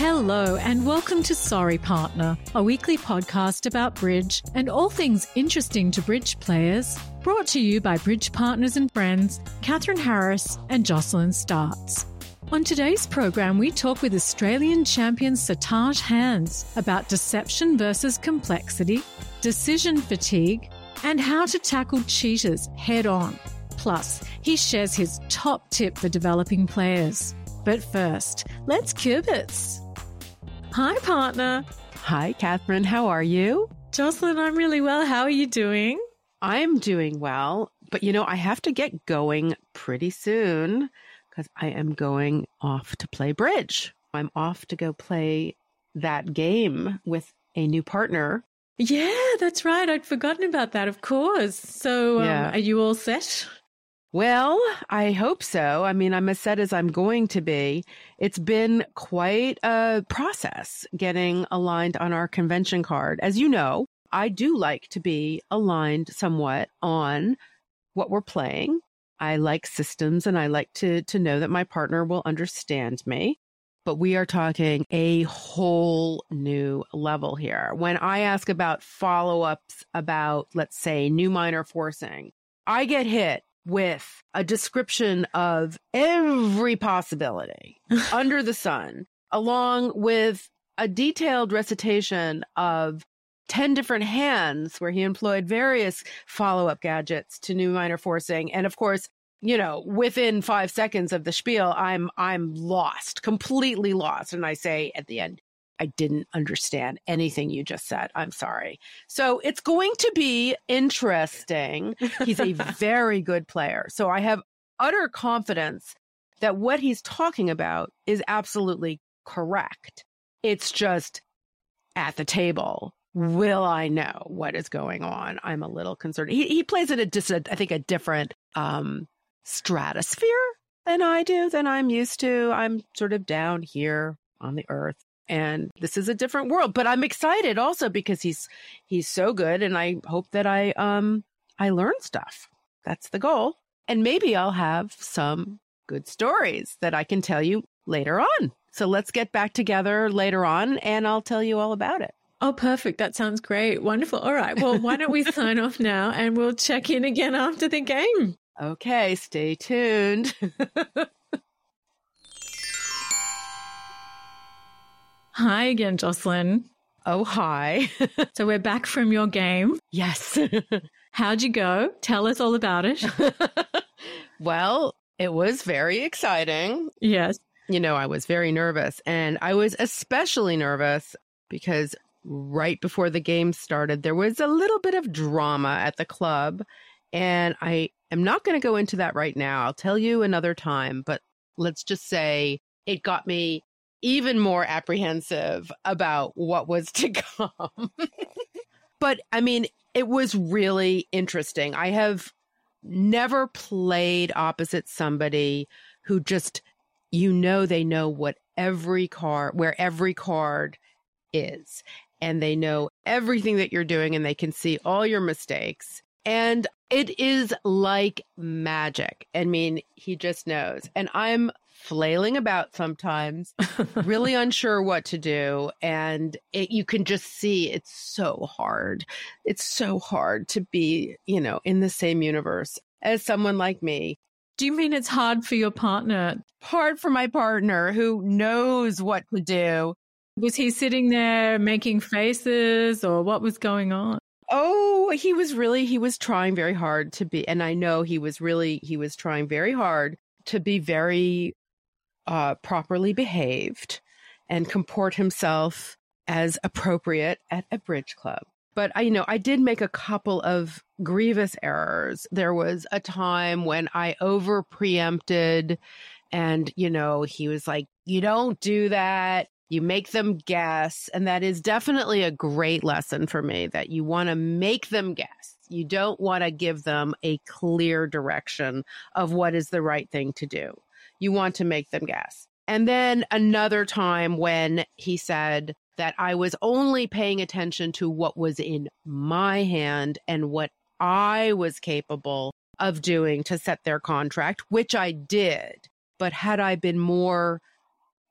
Hello, and welcome to Sorry Partner, a weekly podcast about bridge and all things interesting to bridge players, brought to you by bridge partners and friends Catherine Harris and Jocelyn Startz. On today's program, we talk with Australian champion Sartaj Hans about deception versus complexity, decision fatigue, and how to tackle cheaters head on. Plus, he shares his top tip for developing players. But first, let's kibitz. Hi, partner. Hi, Catherine. How are you? Jocelyn, I'm really well. How are you doing? I'm doing well, but you know, I have to get going pretty soon because I am going off to play bridge. I'm off to go play that game with a new partner. Yeah, that's right. I'd forgotten about that, of course. So, um, Yeah. are you all set? Well, I hope so. I mean, I'm as set as I'm going to be. It's been quite a process getting aligned on our convention card. As you know, I do like to be aligned somewhat on what we're playing. I like systems and I like to to know that my partner will understand me. But we are talking a whole new level here. When I ask about follow-ups about let's say new minor forcing, I get hit with a description of every possibility under the sun, along with a detailed recitation of 10 different hands where he employed various follow up gadgets to new minor forcing. And of course, you know, within five seconds of the spiel, I'm, I'm lost, completely lost. And I say at the end, I didn't understand anything you just said. I'm sorry. So it's going to be interesting. He's a very good player. So I have utter confidence that what he's talking about is absolutely correct. It's just at the table. Will I know what is going on? I'm a little concerned. He, he plays at a just, a, I think, a different um, stratosphere than I do, than I'm used to. I'm sort of down here on the earth and this is a different world but i'm excited also because he's he's so good and i hope that i um i learn stuff that's the goal and maybe i'll have some good stories that i can tell you later on so let's get back together later on and i'll tell you all about it Oh, perfect. That sounds great. Wonderful. All right. Well, why don't we sign off now and we'll check in again after the game? okay stay tuned Hi again, Jocelyn. oh hi So we're back from your game. yes How'd you go? Tell us all about it. well it was very exciting yes. you know, I was very nervous. And I was especially nervous because right before the game started, there was a little bit of drama at the club. And I am not going to go into that right now. I'll tell you another time. But let's just say it got me even more apprehensive about what was to come. but I mean, it was really interesting. I have never played opposite somebody who just, you know, they know what every card, where every card is, and they know everything that you're doing and they can see all your mistakes. And it is like magic. I mean, he just knows. And I'm flailing about sometimes, really unsure what to do. And it, you can just see it's so hard. It's so hard to be, you know, in the same universe as someone like me. Do you mean it's hard for your partner? Hard for my partner who knows what to do. Was he sitting there making faces or what was going on? Oh, he was really, he was trying very hard to be, and I know he was really, he was trying very hard to be very uh, properly behaved and comport himself as appropriate at a bridge club. But I, you know, I did make a couple of grievous errors. There was a time when I over preempted and, you know, he was like, you don't do that. You make them guess. And that is definitely a great lesson for me that you want to make them guess. You don't want to give them a clear direction of what is the right thing to do. You want to make them guess. And then another time when he said that I was only paying attention to what was in my hand and what I was capable of doing to set their contract, which I did. But had I been more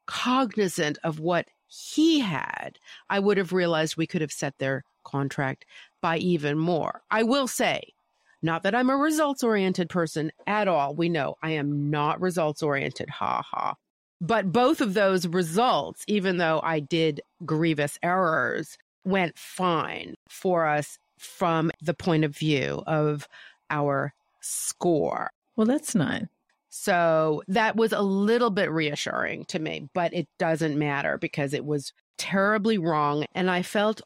cognizant of what he had, I would have realized we could have set their contract by even more. I will say, not that I'm a results oriented person at all. We know I am not results oriented. Ha ha. But both of those results, even though I did grievous errors, went fine for us from the point of view of our score. Well, that's nice. So that was a little bit reassuring to me, but it doesn't matter because it was terribly wrong. And I felt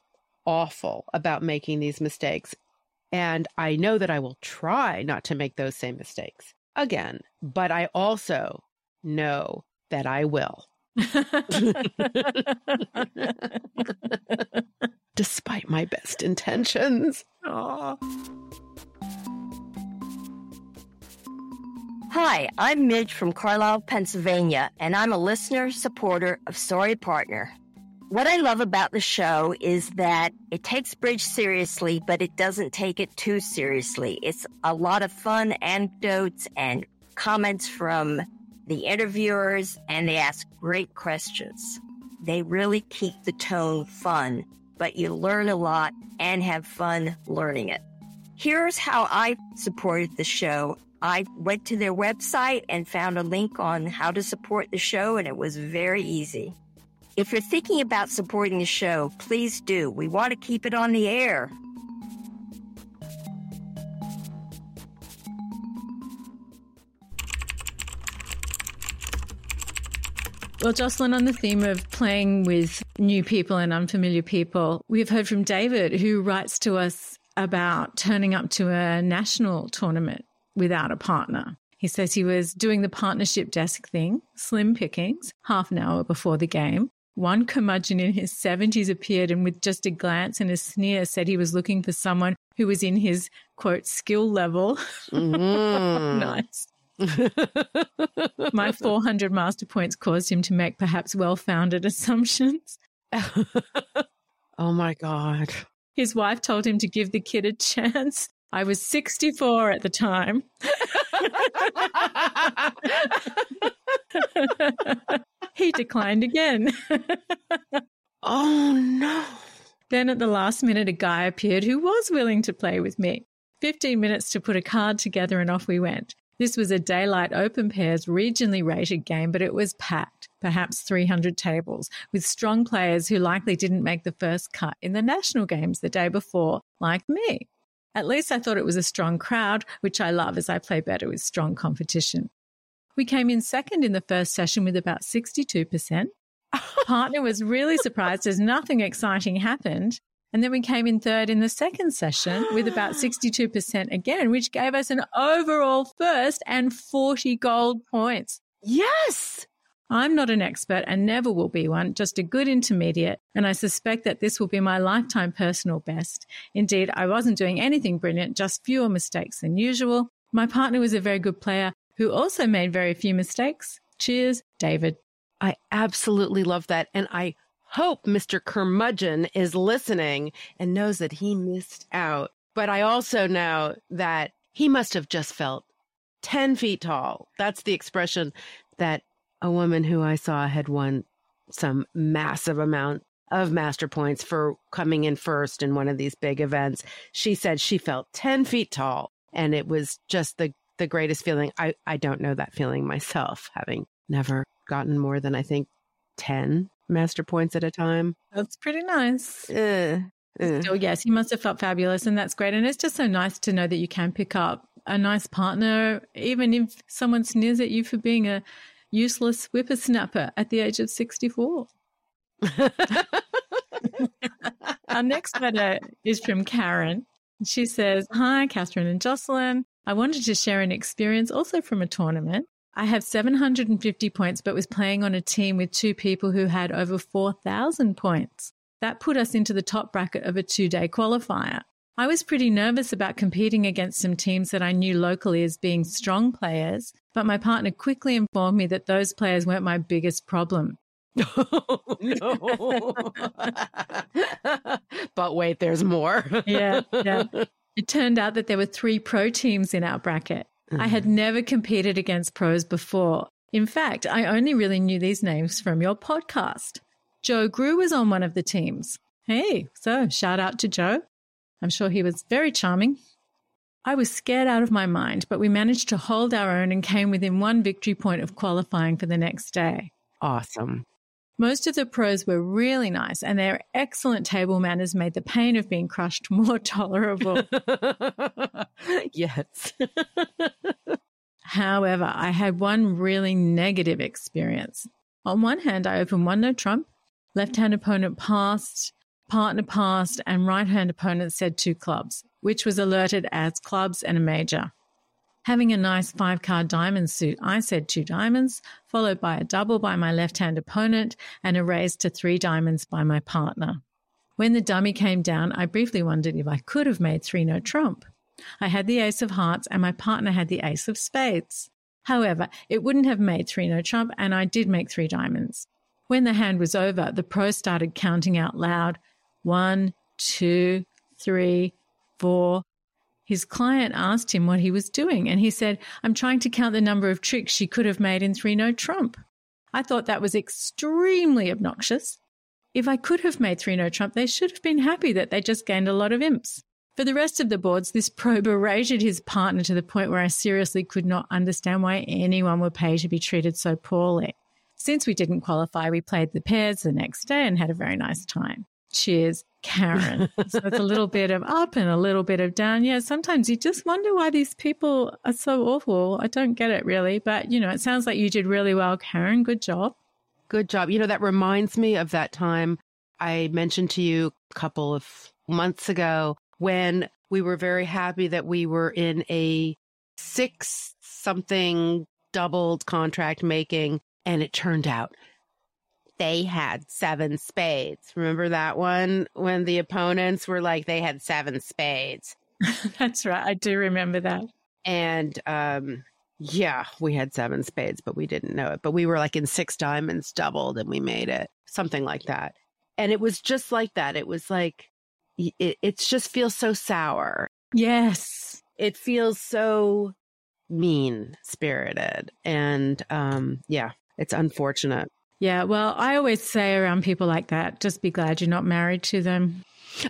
awful about making these mistakes. And I know that I will try not to make those same mistakes again, but I also know that I will. Despite my best intentions. Aww. Hi, I'm Midge from Carlisle, Pennsylvania, and I'm a listener supporter of Sorry Partner. What I love about the show is that it takes bridge seriously, but it doesn't take it too seriously. It's a lot of fun anecdotes and comments from the interviewers, and they ask great questions. They really keep the tone fun, but you learn a lot and have fun learning it. Here's how I supported the show I went to their website and found a link on how to support the show, and it was very easy. If you're thinking about supporting the show, please do. We want to keep it on the air. Well, Jocelyn, on the theme of playing with new people and unfamiliar people, we've heard from David, who writes to us about turning up to a national tournament without a partner. He says he was doing the partnership desk thing, slim pickings, half an hour before the game. One curmudgeon in his 70s appeared and, with just a glance and a sneer, said he was looking for someone who was in his quote skill level. Mm. nice. My 400 master points caused him to make perhaps well founded assumptions. oh my God. His wife told him to give the kid a chance. I was 64 at the time. he declined again. oh no. Then at the last minute, a guy appeared who was willing to play with me. 15 minutes to put a card together and off we went. This was a daylight open pairs regionally rated game, but it was packed, perhaps 300 tables, with strong players who likely didn't make the first cut in the national games the day before, like me. At least I thought it was a strong crowd, which I love as I play better with strong competition. We came in second in the first session with about 62%. Partner was really surprised as nothing exciting happened. And then we came in third in the second session with about 62% again, which gave us an overall first and 40 gold points. Yes. I'm not an expert and never will be one, just a good intermediate, and I suspect that this will be my lifetime personal best. Indeed, I wasn't doing anything brilliant, just fewer mistakes than usual. My partner was a very good player who also made very few mistakes. Cheers, David. I absolutely love that. And I hope Mr. Curmudgeon is listening and knows that he missed out. But I also know that he must have just felt 10 feet tall. That's the expression that a woman who I saw had won some massive amount of master points for coming in first in one of these big events. She said she felt 10 feet tall and it was just the, the greatest feeling. I, I don't know that feeling myself, having never gotten more than I think 10 master points at a time. That's pretty nice. Uh, uh. Still, yes, he must have felt fabulous and that's great. And it's just so nice to know that you can pick up a nice partner, even if someone sneers at you for being a useless whippersnapper at the age of 64. Our next letter is from Karen. She says, Hi, Catherine and Jocelyn. I wanted to share an experience also from a tournament. I have 750 points, but was playing on a team with two people who had over 4,000 points. That put us into the top bracket of a two day qualifier. I was pretty nervous about competing against some teams that I knew locally as being strong players, but my partner quickly informed me that those players weren't my biggest problem. Oh, no. but wait, there's more. yeah, yeah. It turned out that there were three pro teams in our bracket. Mm-hmm. I had mm-hmm. never competed against pros before. In fact, I only really knew these names from your podcast. Joe Grue was on one of the teams. Hey, so shout out to Joe. I'm sure he was very charming. I was scared out of my mind, but we managed to hold our own and came within one victory point of qualifying for the next day. Awesome. Most of the pros were really nice, and their excellent table manners made the pain of being crushed more tolerable. yes. However, I had one really negative experience. On one hand, I opened one no trump, left hand opponent passed, partner passed, and right hand opponent said two clubs, which was alerted as clubs and a major. Having a nice five card diamond suit, I said two diamonds, followed by a double by my left hand opponent and a raise to three diamonds by my partner. When the dummy came down, I briefly wondered if I could have made three no trump. I had the ace of hearts and my partner had the ace of spades. However, it wouldn't have made three no trump and I did make three diamonds. When the hand was over, the pro started counting out loud one, two, three, four. His client asked him what he was doing, and he said, I'm trying to count the number of tricks she could have made in three no trump. I thought that was extremely obnoxious. If I could have made three no trump, they should have been happy that they just gained a lot of imps. For the rest of the boards, this pro berated his partner to the point where I seriously could not understand why anyone would pay to be treated so poorly. Since we didn't qualify, we played the pairs the next day and had a very nice time. Cheers, Karen. so it's a little bit of up and a little bit of down. Yeah, sometimes you just wonder why these people are so awful. I don't get it really, but you know, it sounds like you did really well, Karen. Good job. Good job. You know, that reminds me of that time I mentioned to you a couple of months ago when we were very happy that we were in a six something doubled contract making and it turned out they had seven spades. Remember that one when the opponents were like they had seven spades? That's right. I do remember that. And um yeah, we had seven spades, but we didn't know it. But we were like in six diamonds doubled and we made it. Something like that. And it was just like that. It was like it it just feels so sour. Yes. It feels so mean spirited. And um yeah, it's unfortunate. Yeah, well, I always say around people like that, just be glad you're not married to them.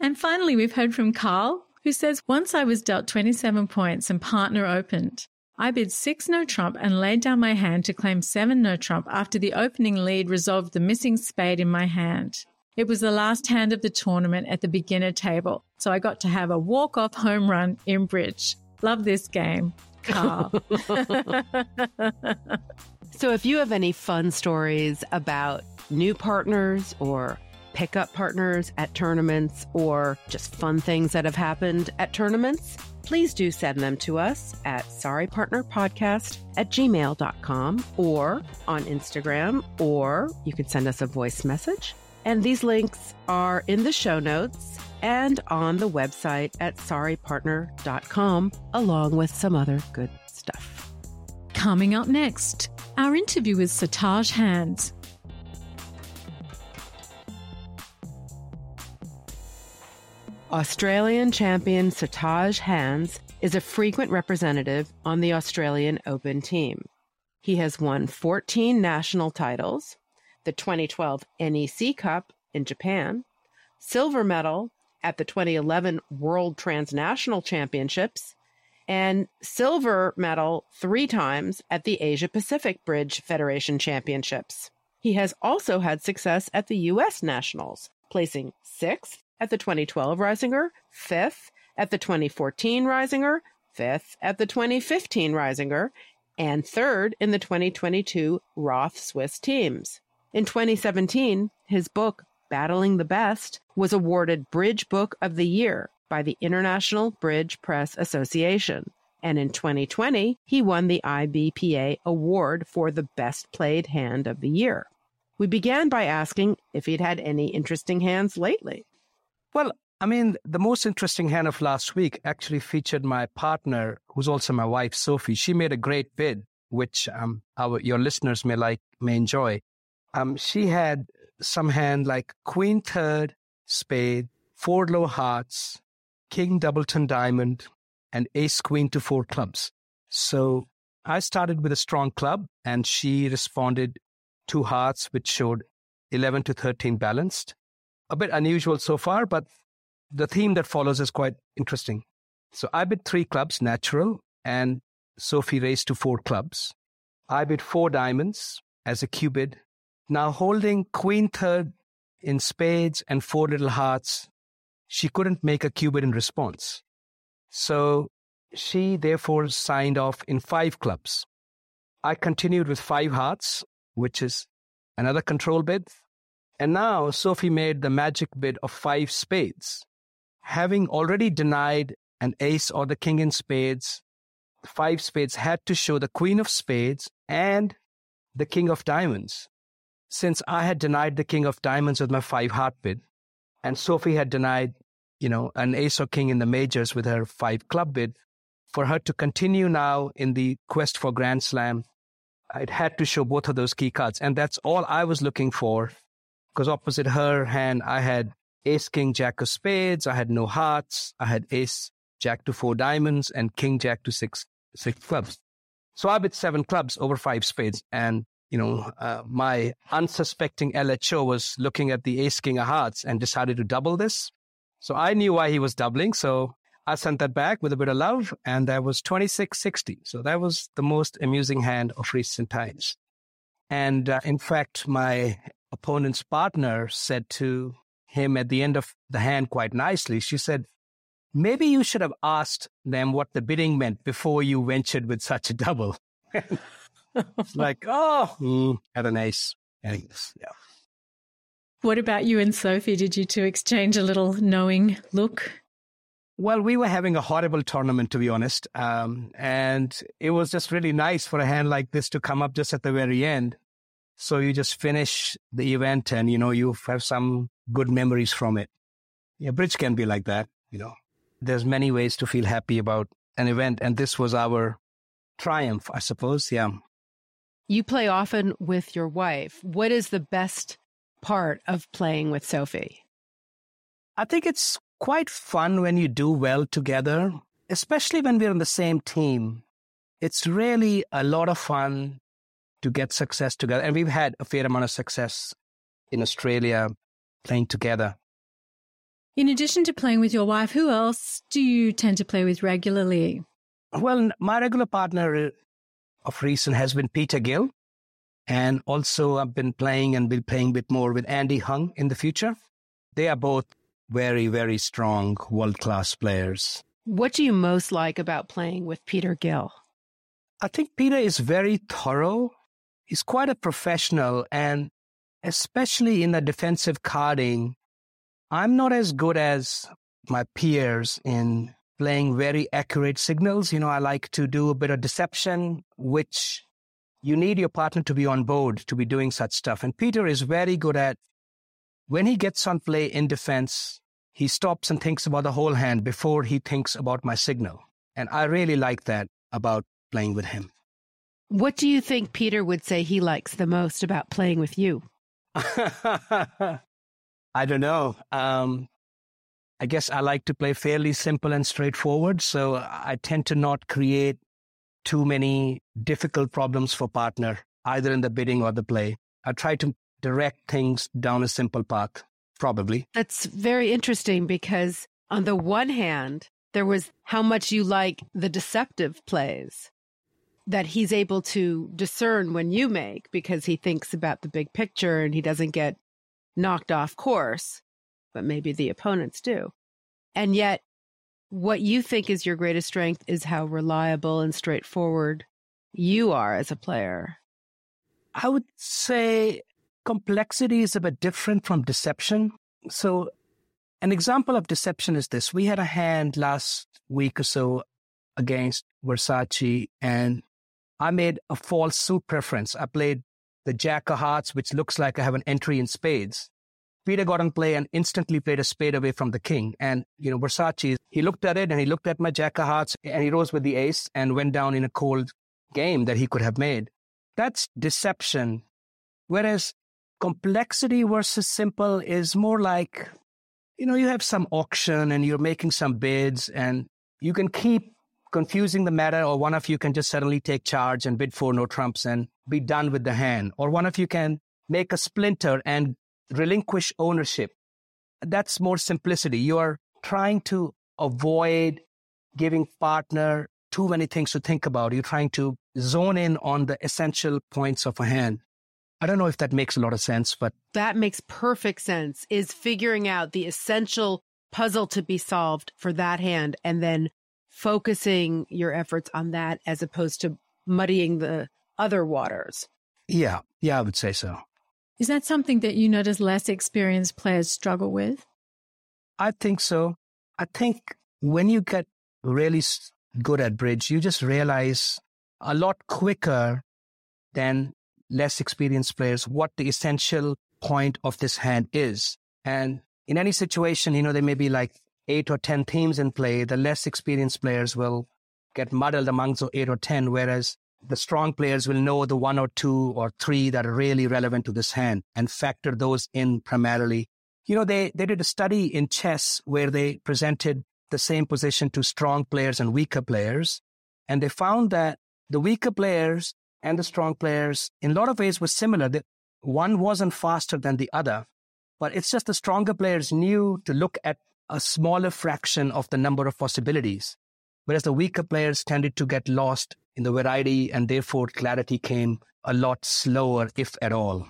and finally, we've heard from Carl, who says Once I was dealt 27 points and partner opened. I bid six no trump and laid down my hand to claim seven no trump after the opening lead resolved the missing spade in my hand. It was the last hand of the tournament at the beginner table, so I got to have a walk off home run in bridge. Love this game. So, if you have any fun stories about new partners or pickup partners at tournaments or just fun things that have happened at tournaments, please do send them to us at sorrypartnerpodcast at gmail.com or on Instagram, or you can send us a voice message. And these links are in the show notes and on the website at sorrypartner.com, along with some other good stuff. Coming up next, our interview with Sartaj Hans. Australian champion Sartaj Hans is a frequent representative on the Australian Open team. He has won 14 national titles, the 2012 NEC Cup in Japan, silver medal at the 2011 World Transnational Championships, and silver medal three times at the Asia Pacific Bridge Federation Championships. He has also had success at the U.S. Nationals, placing sixth at the 2012 Reisinger, fifth at the 2014 Reisinger, fifth at the 2015 Reisinger, and third in the 2022 Roth Swiss teams. In 2017, his book, Battling the Best, was awarded Bridge Book of the Year by the International Bridge Press Association. And in 2020, he won the IBPA award for the Best Played Hand of the Year. We began by asking if he'd had any interesting hands lately. Well, I mean, the most interesting hand of last week actually featured my partner, who's also my wife, Sophie. She made a great bid, which um, our your listeners may like, may enjoy. Um, she had some hand like Queen Third, Spade, Four Low Hearts, King Doubleton Diamond, and Ace Queen to four clubs. So I started with a strong club, and she responded two hearts, which showed 11 to 13 balanced a bit unusual so far, but the theme that follows is quite interesting. So I bid three clubs, natural, and Sophie raised to four clubs. I bid four diamonds as a cuebid. Now holding queen third in spades and four little hearts, she couldn't make a cuebid in response. So she therefore signed off in five clubs. I continued with five hearts, which is another control bid, and now Sophie made the magic bid of five spades. Having already denied an ace or the king in spades, five spades had to show the queen of spades and the king of diamonds. Since I had denied the king of diamonds with my five heart bid, and Sophie had denied, you know, an ace or king in the majors with her five club bid, for her to continue now in the quest for Grand Slam, it had to show both of those key cards. And that's all I was looking for because opposite her hand, I had ace, king, jack of spades. I had no hearts. I had ace, jack to four diamonds and king, jack to six, six clubs. So I bid seven clubs over five spades. And, you know, uh, my unsuspecting LHO was looking at the ace, king of hearts and decided to double this. So I knew why he was doubling. So I sent that back with a bit of love and that was 2660. So that was the most amusing hand of recent times. And uh, in fact, my opponent's partner said to him at the end of the hand quite nicely, she said, maybe you should have asked them what the bidding meant before you ventured with such a double. it's like, oh, mm, at an ace. Anyways, yeah. What about you and Sophie? Did you two exchange a little knowing look? Well, we were having a horrible tournament, to be honest. Um, and it was just really nice for a hand like this to come up just at the very end. So you just finish the event and, you know, you have some good memories from it. Yeah, bridge can be like that, you know. There's many ways to feel happy about an event. And this was our triumph, I suppose. Yeah. You play often with your wife. What is the best part of playing with Sophie? I think it's quite fun when you do well together, especially when we're on the same team. It's really a lot of fun to get success together. And we've had a fair amount of success in Australia playing together. In addition to playing with your wife, who else do you tend to play with regularly? Well, my regular partner uh, of recent has been Peter Gill. And also, I've been playing and will playing a bit more with Andy Hung in the future. They are both very, very strong world class players. What do you most like about playing with Peter Gill? I think Peter is very thorough he's quite a professional and especially in the defensive carding, I'm not as good as my peers in playing very accurate signals. You know, I like to do a bit of deception, which you need your partner to be on board to be doing such stuff. And Peter is very good at when he gets on play in defense, he stops and thinks about the whole hand before he thinks about my signal. And I really like that about playing with him. What do you think Peter would say he likes the most about playing with you? I don't know. Um, I guess I like to play fairly simple and straightforward. So I tend to not create too many difficult problems for partner, either in the bidding or the play. I try to direct things down a simple path, probably. That's very interesting because on the one hand, there was how much you like the deceptive plays that he's able to discern when you make because he thinks about the big picture and he doesn't get knocked off course but maybe the opponents do. And yet, what you think is your greatest strength is how reliable and straightforward you are as a player. I would say complexity is a bit different from deception. So, an example of deception is this we had a hand last week or so against Versace, and I made a false suit preference. I played the Jack of Hearts, which looks like I have an entry in spades. Peter got on play and instantly played a spade away from the king. And, you know, Versace, he looked at it and he looked at my jack of hearts and he rose with the ace and went down in a cold game that he could have made. That's deception. Whereas complexity versus simple is more like, you know, you have some auction and you're making some bids and you can keep confusing the matter or one of you can just suddenly take charge and bid for no trumps and be done with the hand. Or one of you can make a splinter and relinquish ownership. That's more simplicity. You are trying to avoid giving partner too many things to think about. You're trying to zone in on the essential points of a hand. I don't know if that makes a lot of sense, but that makes perfect sense. Is figuring out the essential puzzle to be solved for that hand and then focusing your efforts on that as opposed to muddying the other waters. Yeah, yeah, I would say so. Is that something that you notice less experienced players struggle with? I think so. I think when you get really good at bridge, you just realize a lot quicker than less experienced players what the essential point of this hand is. And in any situation, you know, there may be like eight or 10 themes in play. The less experienced players will get muddled amongst the eight or 10, whereas the strong players will know the one or two or three that are really relevant to this hand and factor those in primarily. You know, they, they did a study in chess where they presented the same position to strong players and weaker players. And they found that the weaker players and the strong players, in a lot of ways, were similar. That one wasn't faster than the other, but it's just the stronger players knew to look at a smaller fraction of the number of possibilities, whereas the weaker players tended to get lost in the variety, and therefore clarity came a lot slower, if at all.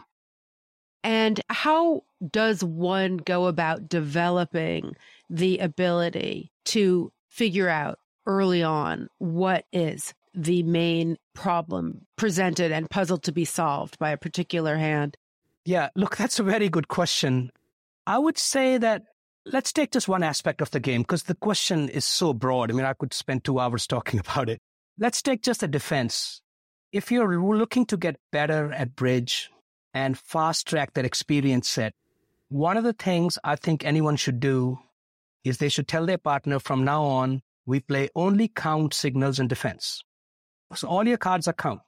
And how does one go about developing the ability to figure out early on what is the main problem presented and puzzle to be solved by a particular hand? Yeah, look, that's a very good question. I would say that let's take just one aspect of the game because the question is so broad. I mean, I could spend two hours talking about it. Let's take just a defense. If you're looking to get better at bridge and fast track that experience set, one of the things I think anyone should do is they should tell their partner from now on, we play only count signals in defense. So all your cards are count.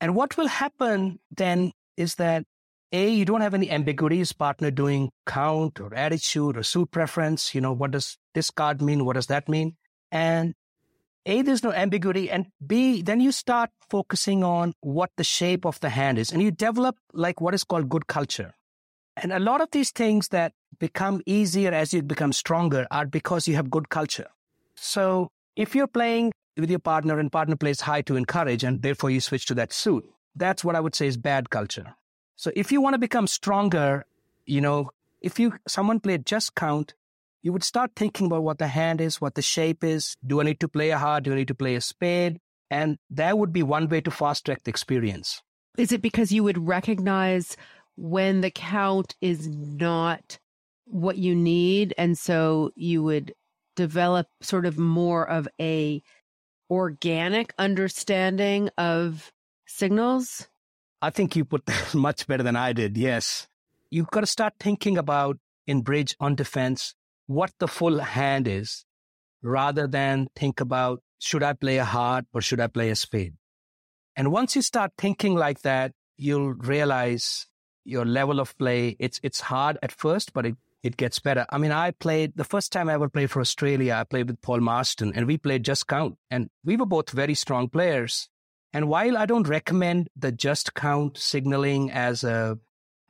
And what will happen then is that A, you don't have any ambiguities, partner doing count or attitude or suit preference. You know, what does this card mean? What does that mean? And a, there's no ambiguity. And B, then you start focusing on what the shape of the hand is and you develop like what is called good culture. And a lot of these things that become easier as you become stronger are because you have good culture. So if you're playing with your partner and partner plays high to encourage and therefore you switch to that suit, that's what I would say is bad culture. So if you want to become stronger, you know, if you someone played just count you would start thinking about what the hand is, what the shape is. Do I need to play a heart? Do I need to play a spade? And that would be one way to fast track the experience. Is it because you would recognize when the count is not what you need. And so you would develop sort of more of a organic understanding of signals? I think you put that much better than I did. Yes. You've got to start thinking about in bridge on defense what the full hand is rather than think about should I play a heart or should I play a spade? And once you start thinking like that, you'll realize your level of play. It's it's hard at first, but it, it gets better. I mean, I played the first time I ever played for Australia, I played with Paul Marston and we played just count. And we were both very strong players. And while I don't recommend the just count signaling as a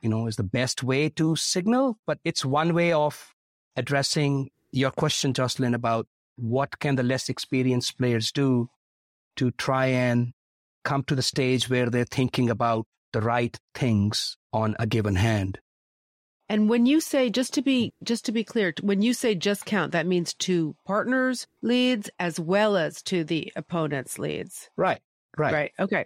you know, is the best way to signal, but it's one way of addressing your question, Jocelyn, about what can the less experienced players do to try and come to the stage where they're thinking about the right things on a given hand. And when you say just to be just to be clear, when you say just count, that means to partners leads as well as to the opponent's leads. Right. Right. Right. Okay.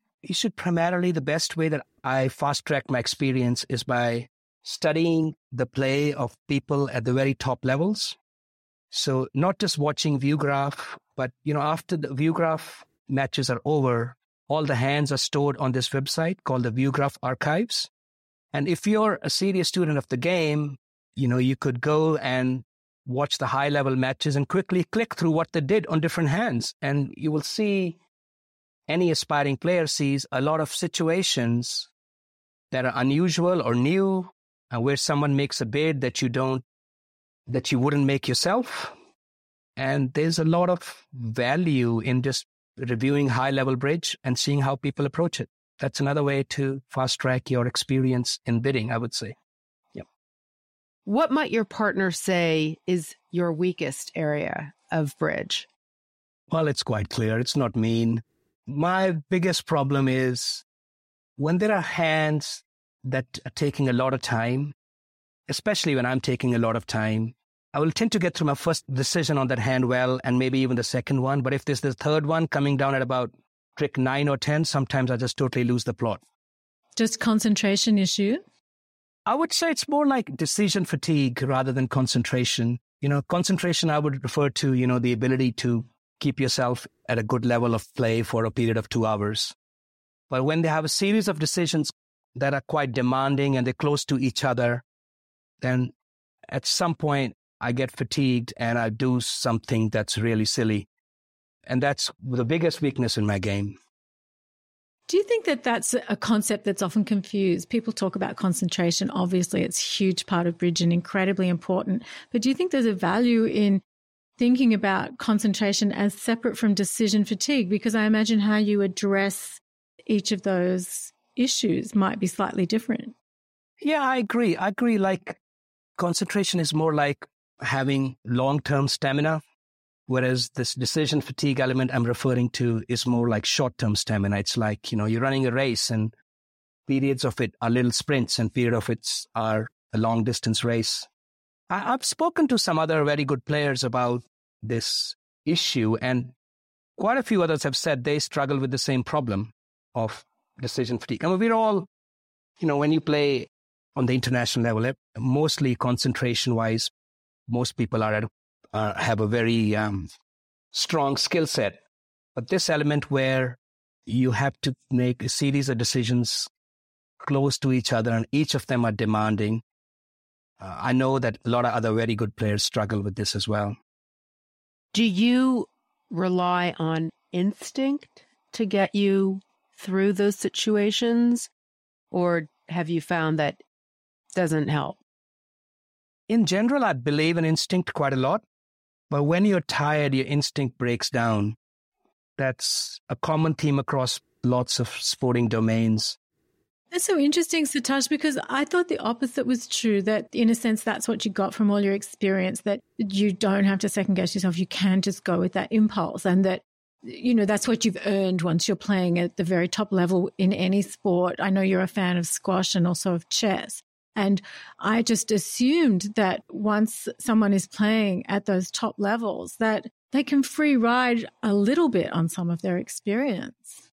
you should primarily, the best way that I fast track my experience is by studying the play of people at the very top levels. So not just watching Vugraph, but you know, after the Vugraph matches are over, all the hands are stored on this website called the Vugraph archives. And if you're a serious student of the game, you know, you could go and watch the high level matches and quickly click through what they did on different hands. And you will see any aspiring player sees a lot of situations that are unusual or new and where someone makes a bid that you don't that you wouldn't make yourself. And there's a lot of value in just reviewing high level bridge and seeing how people approach it. That's another way to fast track your experience in bidding i would say. Yep What might your partner say is your weakest area of bridge? well it's quite clear. It's not mean my biggest problem is when there are hands that are taking a lot of time, especially when I'm taking a lot of time, I will tend to get through my first decision on that hand well, and maybe even the second one. But if there's the third one coming down at about trick nine or 10, sometimes I just totally lose the plot. Just concentration issue. I would say it's more like decision fatigue rather than concentration. You know, concentration, I would refer to, you know, the ability to keep yourself at a good level of play for a period of two hours. But when they have a series of decisions that are quite demanding and they're close to each other, then at some point I get fatigued and I do something that's really silly. And that's the biggest weakness in my game. Do you think that that's a concept that's often confused? People talk about concentration. Obviously, it's a huge part of bridge and incredibly important. But do you think there's a value in thinking about concentration as separate from decision fatigue? Because I imagine how you address each of those issues might be slightly different. Yeah, I agree. I agree. Like concentration is more like having long term stamina. Whereas this decision fatigue element I'm referring to is more like short term stamina. It's like, you know, you're running a race and periods of it are little sprints and period of it are a long distance race. I, I've spoken to some other very good players about this issue and quite a few others have said they struggle with the same problem of decision fatigue. I mean, we're all, you know, when you play on the international level, eh, mostly concentration wise, most people are at, uh, have a very um, strong skill set. But this element where you have to make a series of decisions close to each other and each of them are demanding. Uh, I know that a lot of other very good players struggle with this as well. Do you rely on instinct to get you through those situations? Or have you found that doesn't help? In general, I believe in instinct quite a lot. But when you're tired, your instinct breaks down. That's a common theme across lots of sporting domains. That's so interesting, Sartaj, because I thought the opposite was true. That, in a sense, that's what you got from all your experience, that you don't have to second guess yourself. You can just go with that impulse. And that you know, that's what you've earned once you're playing at the very top level in any sport. I know you're a fan of squash and also of chess. And I just assumed that once someone is playing at those top levels, that they can free ride a little bit on some of their experience.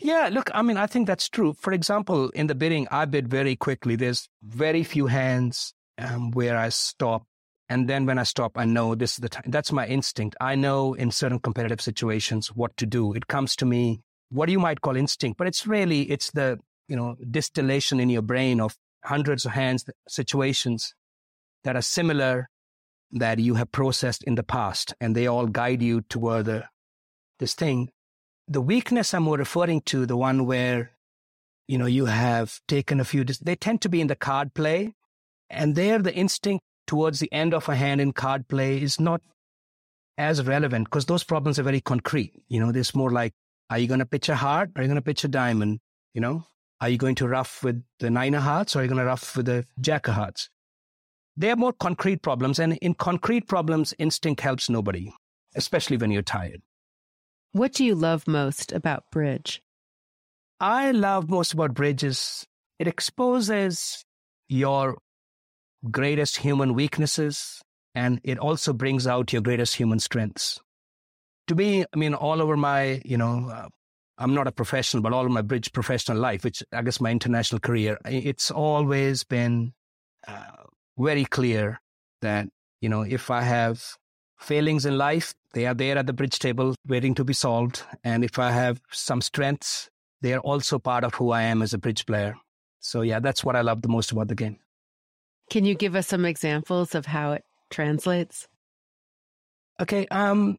Yeah, look, I mean, I think that's true. For example, in the bidding, I bid very quickly. There's very few hands um, where I stop and then when I stop, I know this is the time. That's my instinct. I know in certain competitive situations what to do. It comes to me, what you might call instinct, but it's really, it's the, you know, distillation in your brain of hundreds of hands situations that are similar that you have processed in the past and they all guide you toward the, this thing. The weakness I'm referring to, the one where, you know, you have taken a few, they tend to be in the card play and there the instinct towards the end of a hand in card play is not as relevant because those problems are very concrete. You know, there's more like, are you going to pitch a heart? Are you going to pitch a diamond? You know, are you going to ruff with the nine of hearts or are you going to ruff with the jack of hearts? They are more concrete problems. And in concrete problems, instinct helps nobody, especially when you're tired. What do you love most about bridge? I love most about bridge is it exposes your greatest human weaknesses and it also brings out your greatest human strengths. To me, I mean, all over my, you know, uh, I'm not a professional, but all of my bridge professional life, which I guess my international career, it's always been uh, very clear that, you know, if I have failings in life, they are there at the bridge table waiting to be solved. And if I have some strengths, they are also part of who I am as a bridge player. So, yeah, that's what I love the most about the game. Can you give us some examples of how it translates? Okay. Um,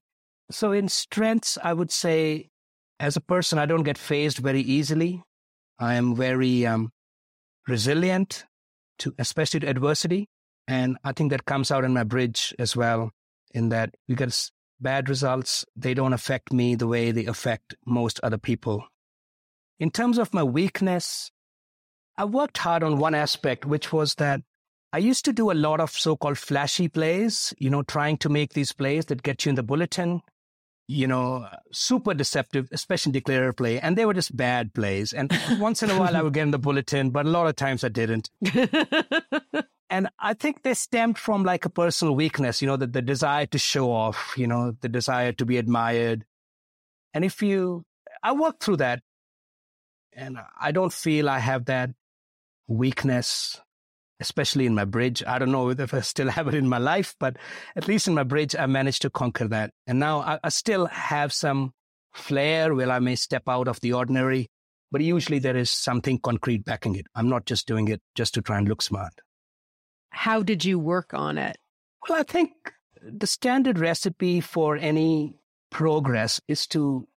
so in strengths, I would say as a person, I don't get phased very easily. I am very um, resilient to, especially to adversity. And I think that comes out in my bridge as well, in that you get bad results, they don't affect me the way they affect most other people. In terms of my weakness, I worked hard on one aspect, which was that I used to do a lot of so called flashy plays, you know, trying to make these plays that get you in the bulletin, you know, super deceptive, especially declarative play. And they were just bad plays. And once in a while I would get in the bulletin, but a lot of times I didn't. and I think they stemmed from like a personal weakness, you know, the, the desire to show off, you know, the desire to be admired. And if you, I worked through that and I don't feel I have that weakness especially in my bridge. I don't know if I still have it in my life, but at least in my bridge, I managed to conquer that. And now I, I still have some flair where I may step out of the ordinary, but usually there is something concrete backing it. I'm not just doing it just to try and look smart. How did you work on it? Well, I think the standard recipe for any progress is to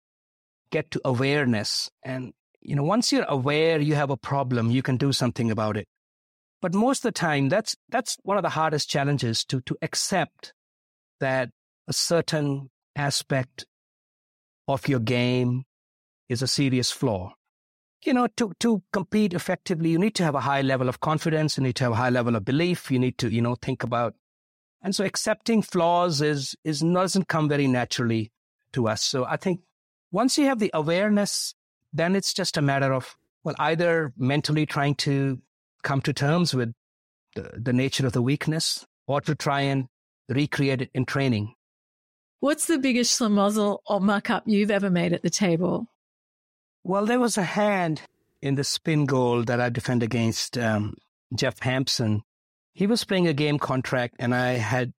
get to awareness. And, you know, once you're aware you have a problem, you can do something about it. But most of the time, that's, that's one of the hardest challenges to, to accept that a certain aspect of your game is a serious flaw. You know, to, to compete effectively, you need to have a high level of confidence. You need to have a high level of belief. You need to, you know, think about And so accepting flaws is, is doesn't come very naturally to us. So I think once you have the awareness, then it's just a matter of, well, either mentally trying to come to terms with the, the nature of the weakness or to try and recreate it in training. What's the biggest schlemazel or muck up you've ever made at the table? Well, there was a hand in the Spingold that I defended against um, Geoff Hampson. He was playing a game contract, and I had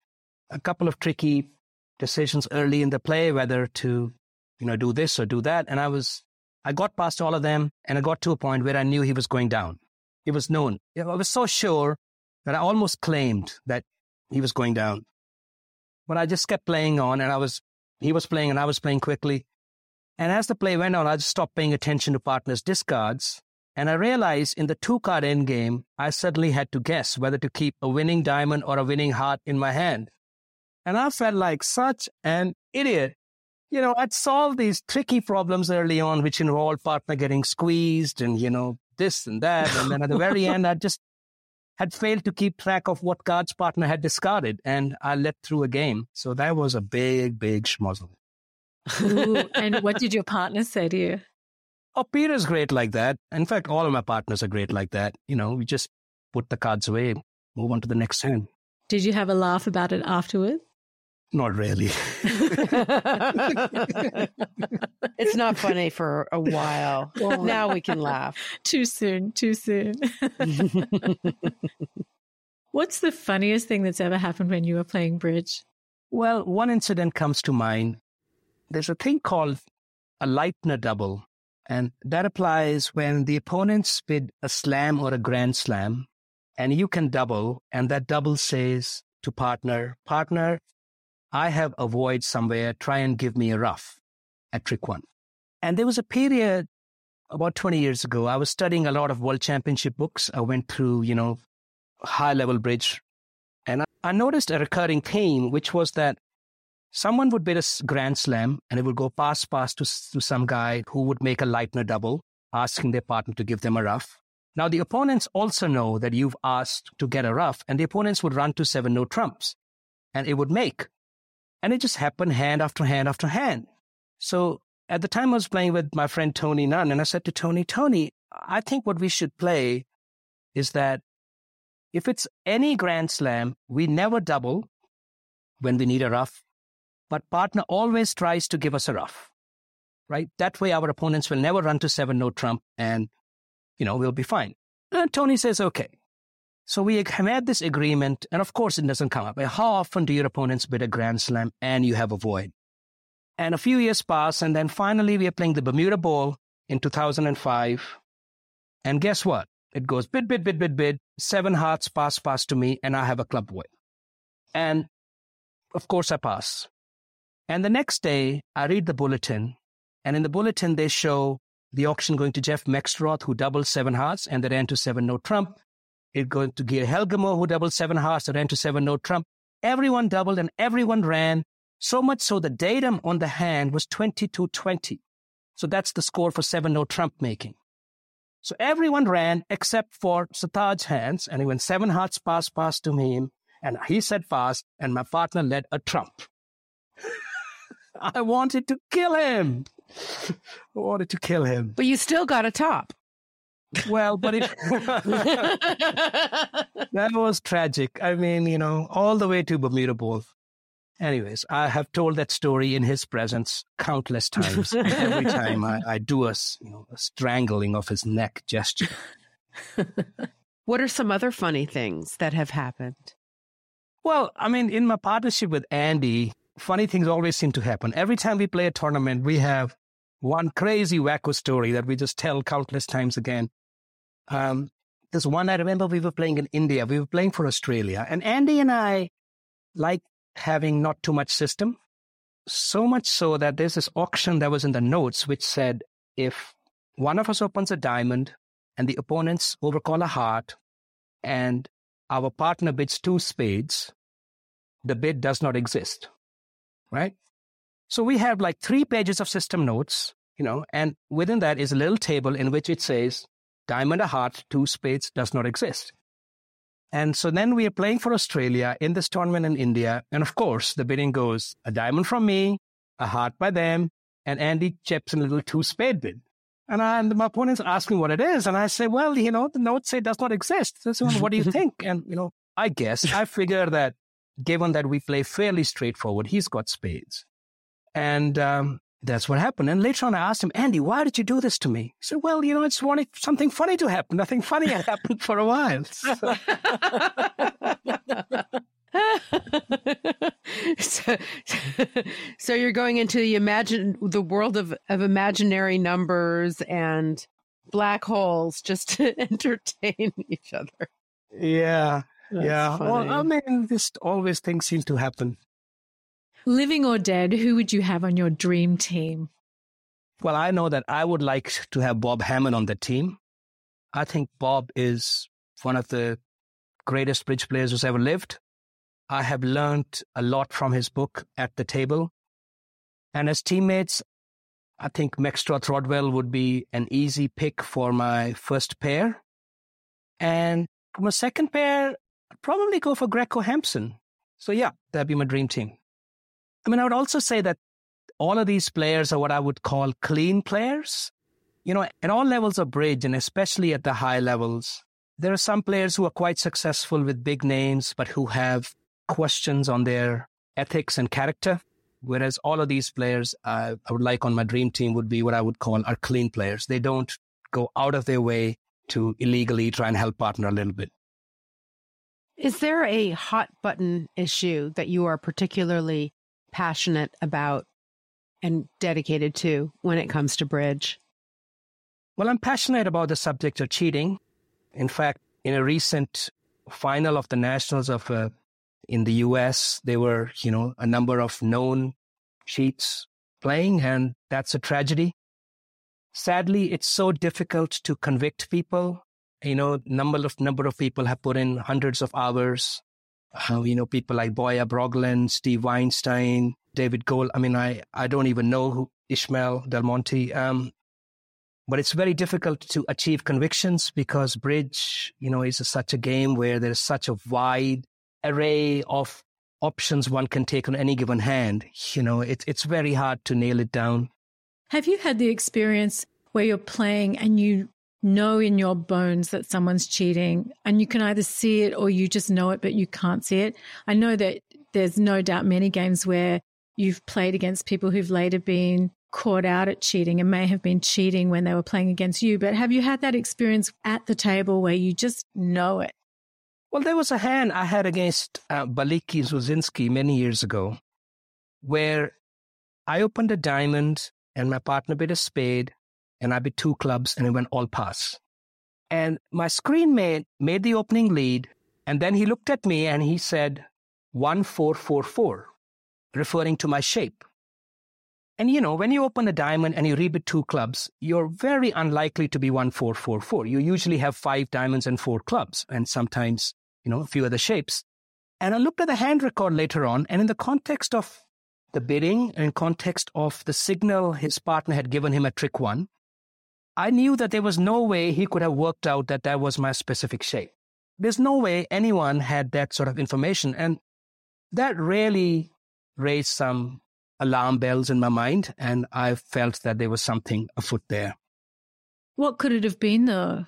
a couple of tricky decisions early in the play, whether to, you know, do this or do that. And I was, I got past all of them, and I got to a point where I knew he was going down. It was known. I was so sure that I almost claimed that he was going down. But I just kept playing on, and I was, he was playing, and I was playing quickly. And as the play went on, I just stopped paying attention to partners' discards. And I realized in the two card endgame, I suddenly had to guess whether to keep a winning diamond or a winning heart in my hand. And I felt like such an idiot. You know, I'd solved these tricky problems early on, which involved partner getting squeezed and, you know, this and that. And then at the very end, I just had failed to keep track of what cards partner had discarded. And I let through a game. So that was a big, big schmozzle. Ooh, and what did your partner say to you? Oh, Peter's great like that. In fact, all of my partners are great like that. You know, we just put the cards away, move on to the next hand. Did you have a laugh about it afterwards? Not really. it's not funny for a while. Well, now we can laugh. Too soon, too soon. What's the funniest thing that's ever happened when you were playing bridge? Well, one incident comes to mind. There's a thing called a Lightner double, and that applies when the opponents bid a slam or a grand slam, and you can double, and that double says to partner, partner, I have a void somewhere, try and give me a ruff at trick one. And there was a period about 20 years ago, I was studying a lot of world championship books. I went through, you know, high level bridge. And I noticed a recurring theme, which was that someone would bid a grand slam and it would go pass pass to, to some guy who would make a Lightner double, asking their partner to give them a ruff. Now, the opponents also know that you've asked to get a ruff, and the opponents would run to seven no trumps, and it would make. And it just happened hand after hand after hand. So at the time I was playing with my friend Tony Nunn, and I said to Tony, Tony, I think what we should play is that if it's any Grand Slam, we never double when we need a ruff, but partner always tries to give us a ruff, right? That way our opponents will never run to seven no trump and, you know, we'll be fine. And Tony says, okay. So we have had this agreement, and of course it doesn't come up. How often do your opponents bid a Grand Slam and you have a void? And a few years pass, and then finally we are playing the Bermuda Bowl in 2005. And guess what? It goes bid, bid, bid, bid, bid. Seven hearts pass, pass to me, and I have a club void. And of course I pass. And the next day I read the bulletin, and in the bulletin they show the auction going to Jeff Meckstroth, who doubled seven hearts, and they ran to seven no trump. It going to Geir Helgemo, who doubled seven hearts, and ran to seven no trump. Everyone doubled and everyone ran so much so the datum on the hand was 2220. So that's the score for 7 no trump making. So everyone ran except for Sartaj Hans, and he went seven hearts pass, pass to him, and he said pass, and my partner led a trump. I wanted to kill him. I wanted to kill him. But you still got a top. Well, but it, that was tragic. I mean, you know, all the way to Bermuda Bowl. Anyways, I have told that story in his presence countless times. Every time I, I do a, you know, a strangling of his neck gesture. what are some other funny things that have happened? Well, I mean, in my partnership with Andy, funny things always seem to happen. Every time we play a tournament, we have one crazy wacko story that we just tell countless times again. Um, there's one I remember we were playing in India. We were playing for Australia, and Andy and I like having not too much system. So much so that there's this auction that was in the notes which said if one of us opens a diamond and the opponents overcall a heart and our partner bids two spades, the bid does not exist. Right? So we have like three pages of system notes, you know, and within that is a little table in which it says diamond a heart, two spades does not exist. And so then we are playing for Australia in this tournament in India. And of course, the bidding goes a diamond from me, a heart by them, and Andy chips in a little two spade bid. And, I, and my opponents ask me what it is. And I say, well, you know, the notes say it does not exist. So what do you think? And, you know, I guess I figure that given that we play fairly straightforward, he's got spades. And um, that's what happened. And later on, I asked him, Andy, why did you do this to me? He said, well, you know, it's wanted something funny to happen. Nothing funny had happened for a while. So. so, so you're going into the imagine the world of, of imaginary numbers and black holes just to entertain each other. Yeah. That's yeah. Funny. Well, I mean, just always things seem to happen. Living or dead, who would you have on your dream team? Well, I know that I would like to have Bob Hamman on the team. I think Bob is one of the greatest bridge players who's ever lived. I have learned a lot from his book at the table. And as teammates, I think Meckstroth Rodwell would be an easy pick for my first pair. And for my second pair, I'd probably go for Greco Hampson. So yeah, that'd be my dream team. I mean, I would also say that all of these players are what I would call clean players. You know, at all levels of bridge and especially at the high levels, there are some players who are quite successful with big names, but who have questions on their ethics and character. Whereas all of these players uh, I would like on my dream team would be what I would call are clean players. They don't go out of their way to illegally try and help partner a little bit. Is there a hot button issue that you are particularly passionate about and dedicated to when it comes to bridge? Well, I'm passionate about the subject of cheating. In fact, in a recent final of the Nationals of uh, in the US, there were, you know, a number of known cheats playing, and that's a tragedy. Sadly, it's so difficult to convict people. You know, number of number of people have put in hundreds of hours. Uh, you know, people like Boye Brogeland, Steve Weinstein, David Gold. I mean, I, I don't even know who Ishmael Del Monte. Um, but it's very difficult to achieve convictions because bridge, you know, is a, such a game where there's such a wide array of options one can take on any given hand. You know, it's it's very hard to nail it down. Have you had the experience where you're playing and you know in your bones that someone's cheating and you can either see it or you just know it but you can't see it? I know that there's no doubt many games where you've played against people who've later been caught out at cheating and may have been cheating when they were playing against you. But have you had that experience at the table where you just know it? Well, there was a hand I had against uh, Balicki Zmudzinski many years ago where I opened a diamond and my partner bid a spade and I bid two clubs and it went all pass. And my screen made, made the opening lead and then he looked at me and he said, 1444, referring to my shape. And you know, when you open a diamond and you rebid two clubs, you're very unlikely to be 1444. You usually have five diamonds and four clubs, and sometimes you know, a few other shapes. And I looked at the hand record later on, and in the context of the bidding and context of the signal his partner had given him at trick one, I knew that there was no way he could have worked out that that was my specific shape. There's no way anyone had that sort of information. And that really raised some alarm bells in my mind. And I felt that there was something afoot there. What could it have been, though?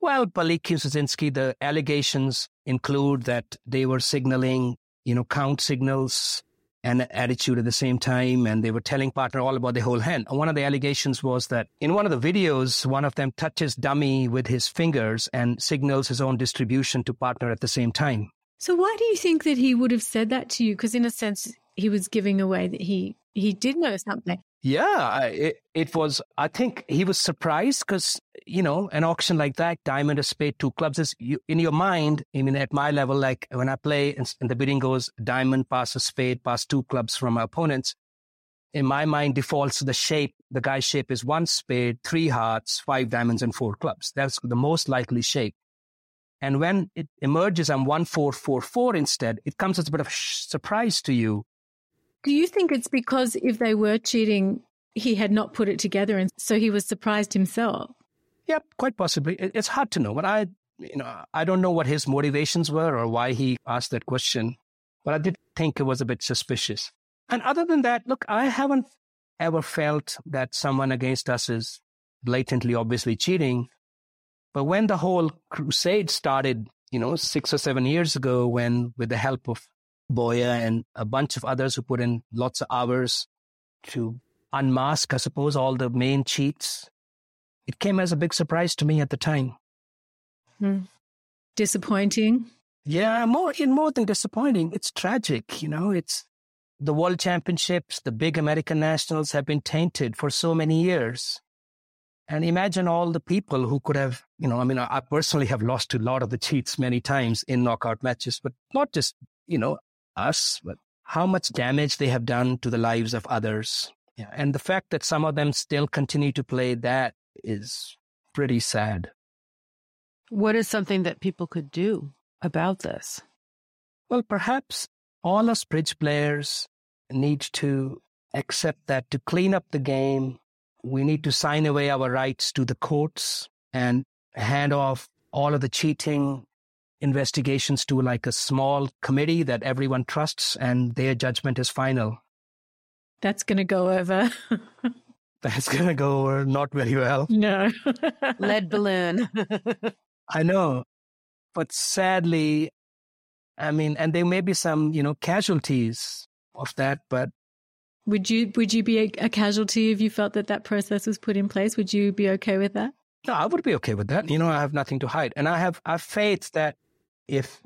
Well, Balicki Zmudzinski, the allegations include that they were signaling, you know, count signals and attitude at the same time, and they were telling partner all about the whole hand. one of the allegations was that in one of the videos, one of them touches dummy with his fingers and signals his own distribution to partner at the same time. So why do you think that he would have said that to you? Because in a sense, he was giving away that he he did know something. Yeah, it, it was. I think he was surprised because you know an auction like that, diamond, a spade, two clubs is you, in your mind. I mean, at my level, like when I play and, and the bidding goes diamond, pass a spade, pass two clubs from my opponents. In my mind, defaults to the shape. The guy's shape is one spade, three hearts, five diamonds, and four clubs. That's the most likely shape. And when it emerges, I'm one four four four instead. It comes as a bit of a surprise to you do you think it's because if they were cheating, he had not put it together and so he was surprised himself? Yep, quite possibly. It's hard to know, but I you know, I don't know what his motivations were or why he asked that question, but I did think it was a bit suspicious. And other than that, look, I haven't ever felt that someone against us is blatantly, obviously cheating. But when the whole crusade started, you know, six or seven years ago, when with the help of Boye and a bunch of others who put in lots of hours to unmask, I suppose, all the main cheats, it came as a big surprise to me at the time. Hmm. Disappointing. Yeah, more in more than disappointing. It's tragic, you know. It's the world championships, the big American nationals have been tainted for so many years. And imagine all the people who could have, you know, I mean, I personally have lost to a lot of the cheats many times in knockout matches, but not just, you know, us, but how much damage they have done to the lives of others. Yeah. And the fact that some of them still continue to play that is pretty sad. What is something that people could do about this? Well, perhaps all us bridge players need to accept that to clean up the game, we need to sign away our rights to the courts and hand off all of the cheating investigations to like a small committee that everyone trusts and their judgment is final. That's going to go over. That's going to go over not very well. No. Lead balloon. I know. But sadly, I mean, and there may be some, you know, casualties of that, but would you would you be a, a, casualty if you felt that that process was put in place? Would you be okay with that? No, I would be okay with that. You know, I have nothing to hide, and I have I have faith that if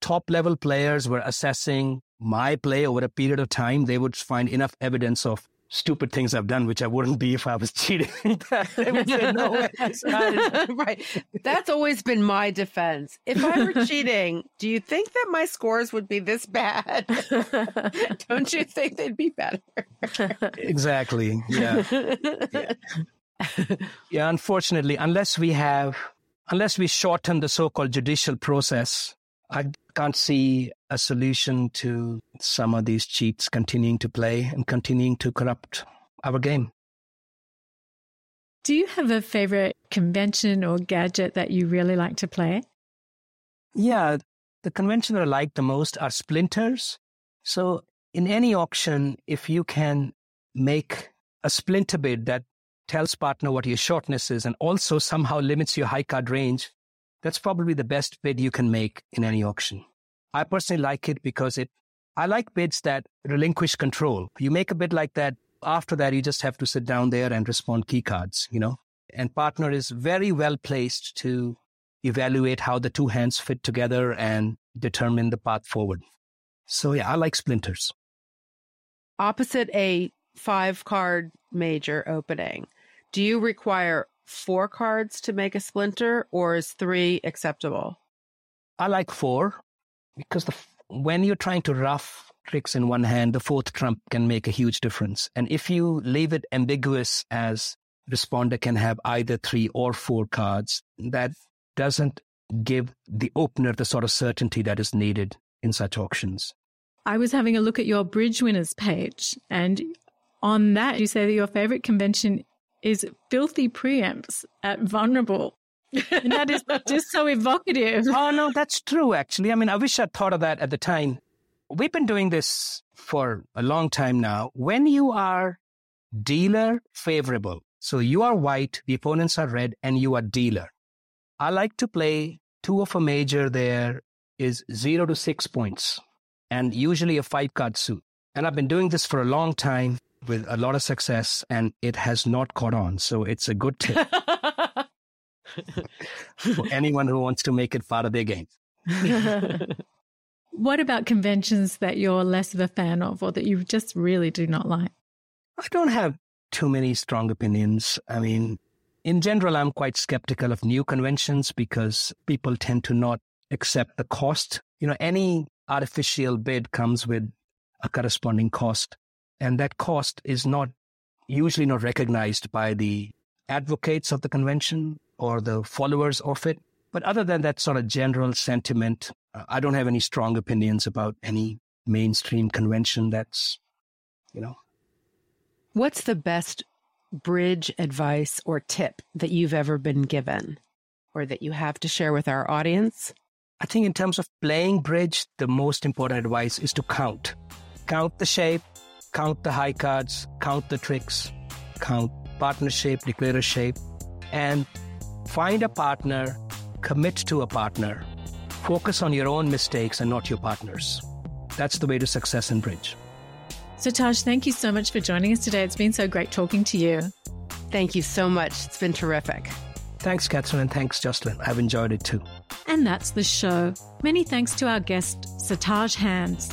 top level players were assessing my play over a period of time, they would find enough evidence of stupid things I've done, which I wouldn't be if I was cheating. they would say, no way, right. That's always been my defense. If I were cheating, do you think that my scores would be this bad? Don't you think they'd be better? exactly. Yeah. yeah. yeah. Unfortunately, unless we have, unless we shorten the so-called judicial process, I can't see a solution to some of these cheats continuing to play and continuing to corrupt our game. Do you have a favorite convention or gadget that you really like to play? Yeah, the convention that I like the most are splinters. So, in any auction, if you can make a splinter bid that tells partner what your shortness is and also somehow limits your high card range, that's probably the best bid you can make in any auction. I personally like it because it, I like bids that relinquish control. You make a bid like that. After that, you just have to sit down there and respond key cards, you know, and partner is very well placed to evaluate how the two hands fit together and determine the path forward. So yeah, I like splinters. Opposite a five card major opening, do you require four cards to make a splinter or is three acceptable? I like four because the, when you're trying to ruff tricks in one hand, the fourth trump can make a huge difference. And if you leave it ambiguous as responder can have either three or four cards, that doesn't give the opener the sort of certainty that is needed in such auctions. I was having a look at your bridge winners page, and on that, you say that your favorite convention is filthy preempts at vulnerable. and that is just so evocative. Oh, no, that's true, actually. I mean, I wish I'd thought of that at the time. We've been doing this for a long time now. When you are dealer favorable, so you are white, the opponents are red, and you are dealer. I like to play two of a major there is zero to six points, and usually a five card suit. And I've been doing this for a long time with a lot of success, and it has not caught on. So it's a good tip for anyone who wants to make it part of their game. what about conventions that you're less of a fan of or that you just really do not like? I don't have too many strong opinions. I mean, in general, I'm quite skeptical of new conventions because people tend to not accept the cost. You know, any artificial bid comes with a corresponding cost. And that cost is not usually not recognized by the advocates of the convention or the followers of it. But other than that sort of general sentiment, uh, I don't have any strong opinions about any mainstream convention that's, you know. What's the best bridge advice or tip that you've ever been given? or that you have to share with our audience? I think in terms of playing bridge, the most important advice is to count. Count the shape, count the high cards, count the tricks, count partner shape, declare a shape, and find a partner, commit to a partner. Focus on your own mistakes and not your partner's. That's the way to success in bridge. So, Taj, thank you so much for joining us today. It's been so great talking to you. Thank you so much. It's been terrific. Thanks, Catherine, and thanks, Jocelyn. I've enjoyed it too. And that's the show. Many thanks to our guest, Sartaj Hans.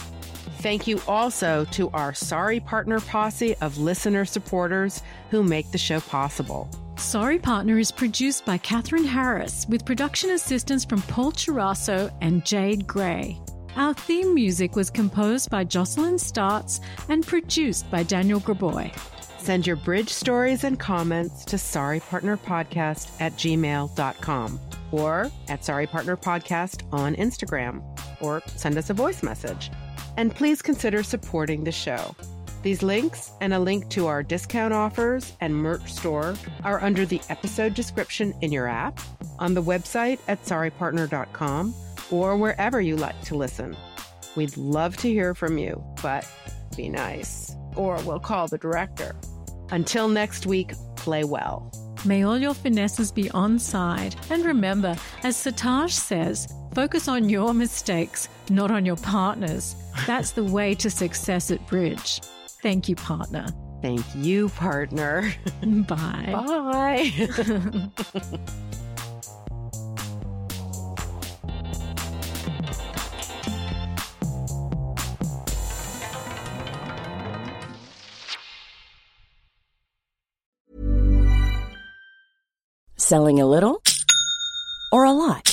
Thank you also to our Sorry Partner posse of listener supporters who make the show possible. Sorry Partner is produced by Catherine Harris with production assistance from Paul Chirasso and Jade Gray. Our theme music was composed by Jocelyn Startz and produced by Daniel Graboy. Send your bridge stories and comments to sorrypartnerpodcast at gmail.com or at Sorry Partner Podcast on Instagram or send us a voice message. And please consider supporting the show. These links and a link to our discount offers and merch store are under the episode description in your app, on the website at sorrypartner.com, or wherever you like to listen. We'd love to hear from you, but be nice, or we'll call the director. Until next week, play well. May all your finesses be on side. And remember, as Sartaj says, focus on your mistakes, not on your partner's. That's the way to success at bridge. Thank you, partner. Thank you, partner. Bye. Bye. Selling a little or a lot?